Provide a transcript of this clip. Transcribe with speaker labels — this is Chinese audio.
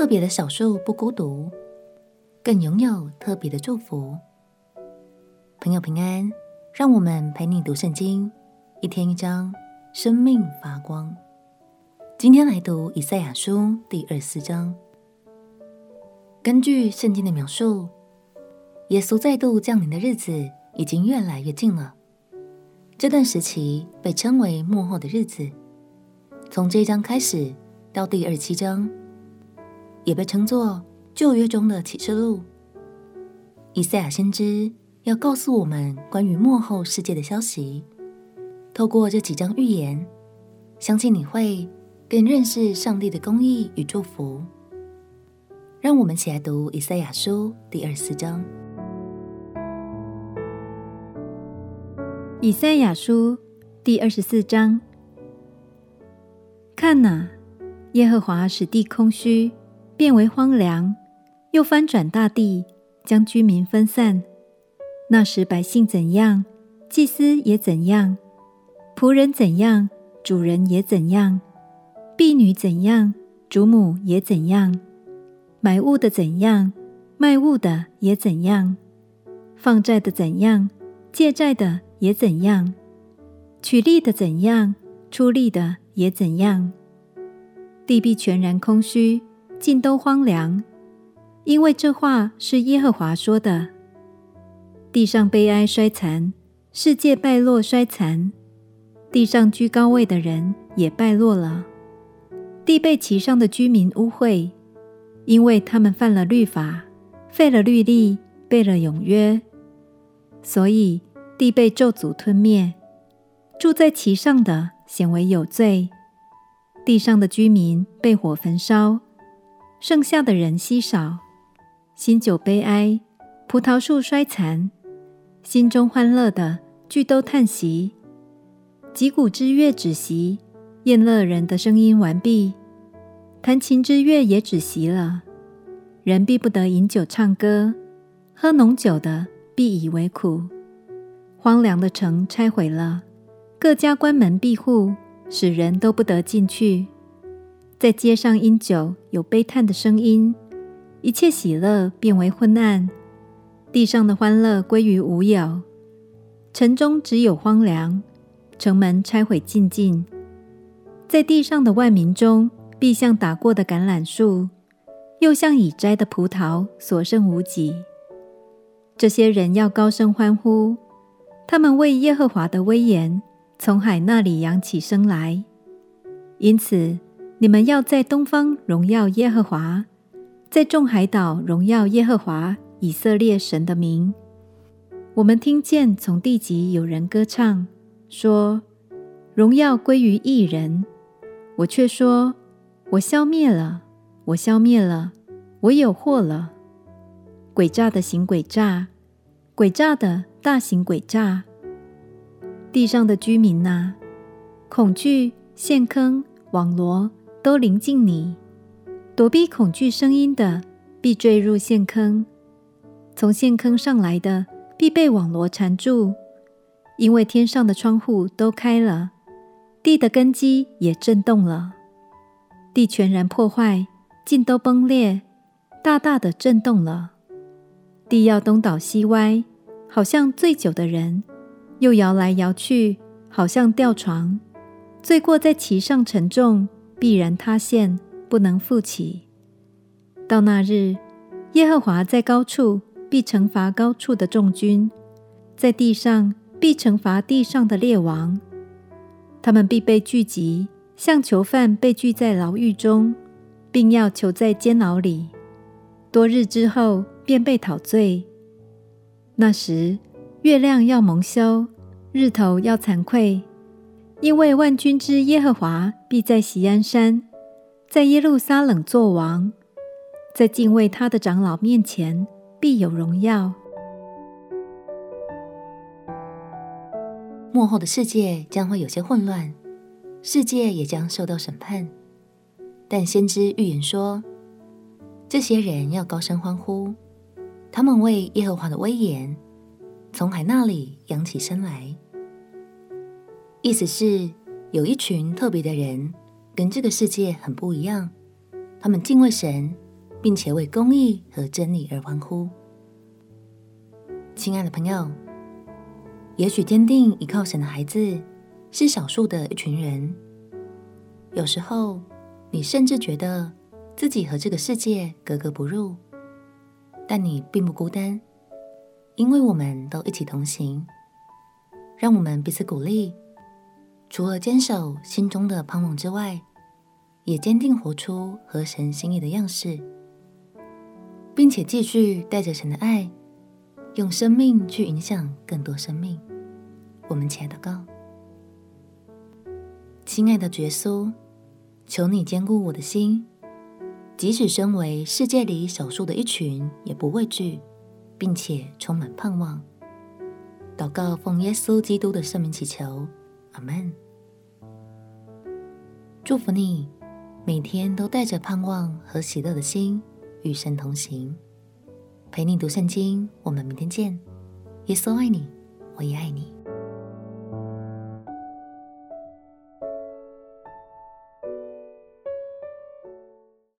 Speaker 1: 特别的少数不孤独，更拥有特别的祝福。朋友平安，让我们陪你读圣经，一天一章，生命发光。今天来读以赛亚书第二四章。根据圣经的描述，耶稣再度降临的日子已经越来越近了。这段时期被称为幕后的日子，从这一章开始到第二七章，也被称作旧约中的启示录。以赛亚先知要告诉我们关于幕后世界的消息。透过这几章预言，相信你会更认识上帝的公义与祝福。让我们一起来读以赛亚书第二十四章。
Speaker 2: 以赛亚书第二十四章，看哪，耶和华使地空虚，变为荒凉，又翻转大地，将居民分散。那时百姓怎样，祭司也怎样；仆人怎样，主人也怎样；婢女怎样，主母也怎样。买物的怎样，卖物的也怎样；放债的怎样，借债的也怎样；取利的怎样，出利的也怎样。地必全然空虚，尽都荒凉，因为这话是耶和华说的。地上悲哀衰残，世界败落衰残，地上居高位的人也败落了，地被其上的居民污秽。因为他们犯了律法，废了律例，背了永约，所以地被咒诅吞灭，住在其上的显为有罪。地上的居民被火焚烧，剩下的人稀少。新酒悲哀，葡萄树衰残，心中欢乐的俱都叹息。击鼓之乐止息，宴乐人的声音完毕。弹琴之乐也止息了，人必不得饮酒唱歌，喝浓酒的必以为苦。荒凉的城拆毁了，各家关门闭户，使人都不得进去。在街上因酒有悲叹的声音，一切喜乐变为昏暗，地上的欢乐归于无有。城中只有荒凉，城门拆毁尽尽，在地上的万民中。必像打过的橄榄树，又像已摘的葡萄，所剩无几。这些人要高声欢呼，他们为耶和华的威严从海那里扬起声来。因此，你们要在东方荣耀耶和华，在众海岛荣耀耶和华以色列神的名。我们听见从地极有人歌唱，说：“荣耀归于一人。”我却说。我消灭了，我消灭了，我有祸了。诡诈的行诡诈，诡诈的大行诡诈。地上的居民哪，恐惧、陷坑、网罗都临近你。躲避恐惧声音的，必坠入陷坑；从陷坑上来的，必被网罗缠住。因为天上的窗户都开了，地的根基也震动了。地全然破坏，尽都崩裂，大大的震动了。地要东倒西歪，好像醉酒的人；又摇来摇去，好像吊床。罪过在其上沉重，必然塌陷，不能复起。到那日，耶和华在高处必惩罚高处的众军，在地上必惩罚地上的列王。他们必被聚集。像囚犯被聚在牢狱中，并要囚在监牢里，多日之后便被讨罪。那时，月亮要蒙羞，日头要惭愧，因为万军之耶和华必在锡安山，在耶路撒冷作王，在敬畏他的长老面前必有荣耀。
Speaker 1: 幕后的世界将会有些混乱。世界也将受到审判，但先知预言说，这些人要高声欢呼，他们为耶和华的威严从海那里扬起身来。意思是有一群特别的人，跟这个世界很不一样，他们敬畏神，并且为公义和真理而欢呼。亲爱的朋友，也许坚定依靠神的孩子是少数的一群人。有时候，你甚至觉得自己和这个世界格格不入，但你并不孤单，因为我们都一起同行。让我们彼此鼓励，除了坚守心中的盼望之外，也坚定活出和神心意的样式，并且继续带着神的爱，用生命去影响更多生命。我们亲爱的告。亲爱的耶稣，求你坚固我的心，即使身为世界里少数的一群，也不畏惧，并且充满盼望。祷告奉耶稣基督的圣名祈求，阿门。祝福你，每天都带着盼望和喜乐的心与神同行，陪你读圣经。我们明天见。耶稣爱你，我也爱你。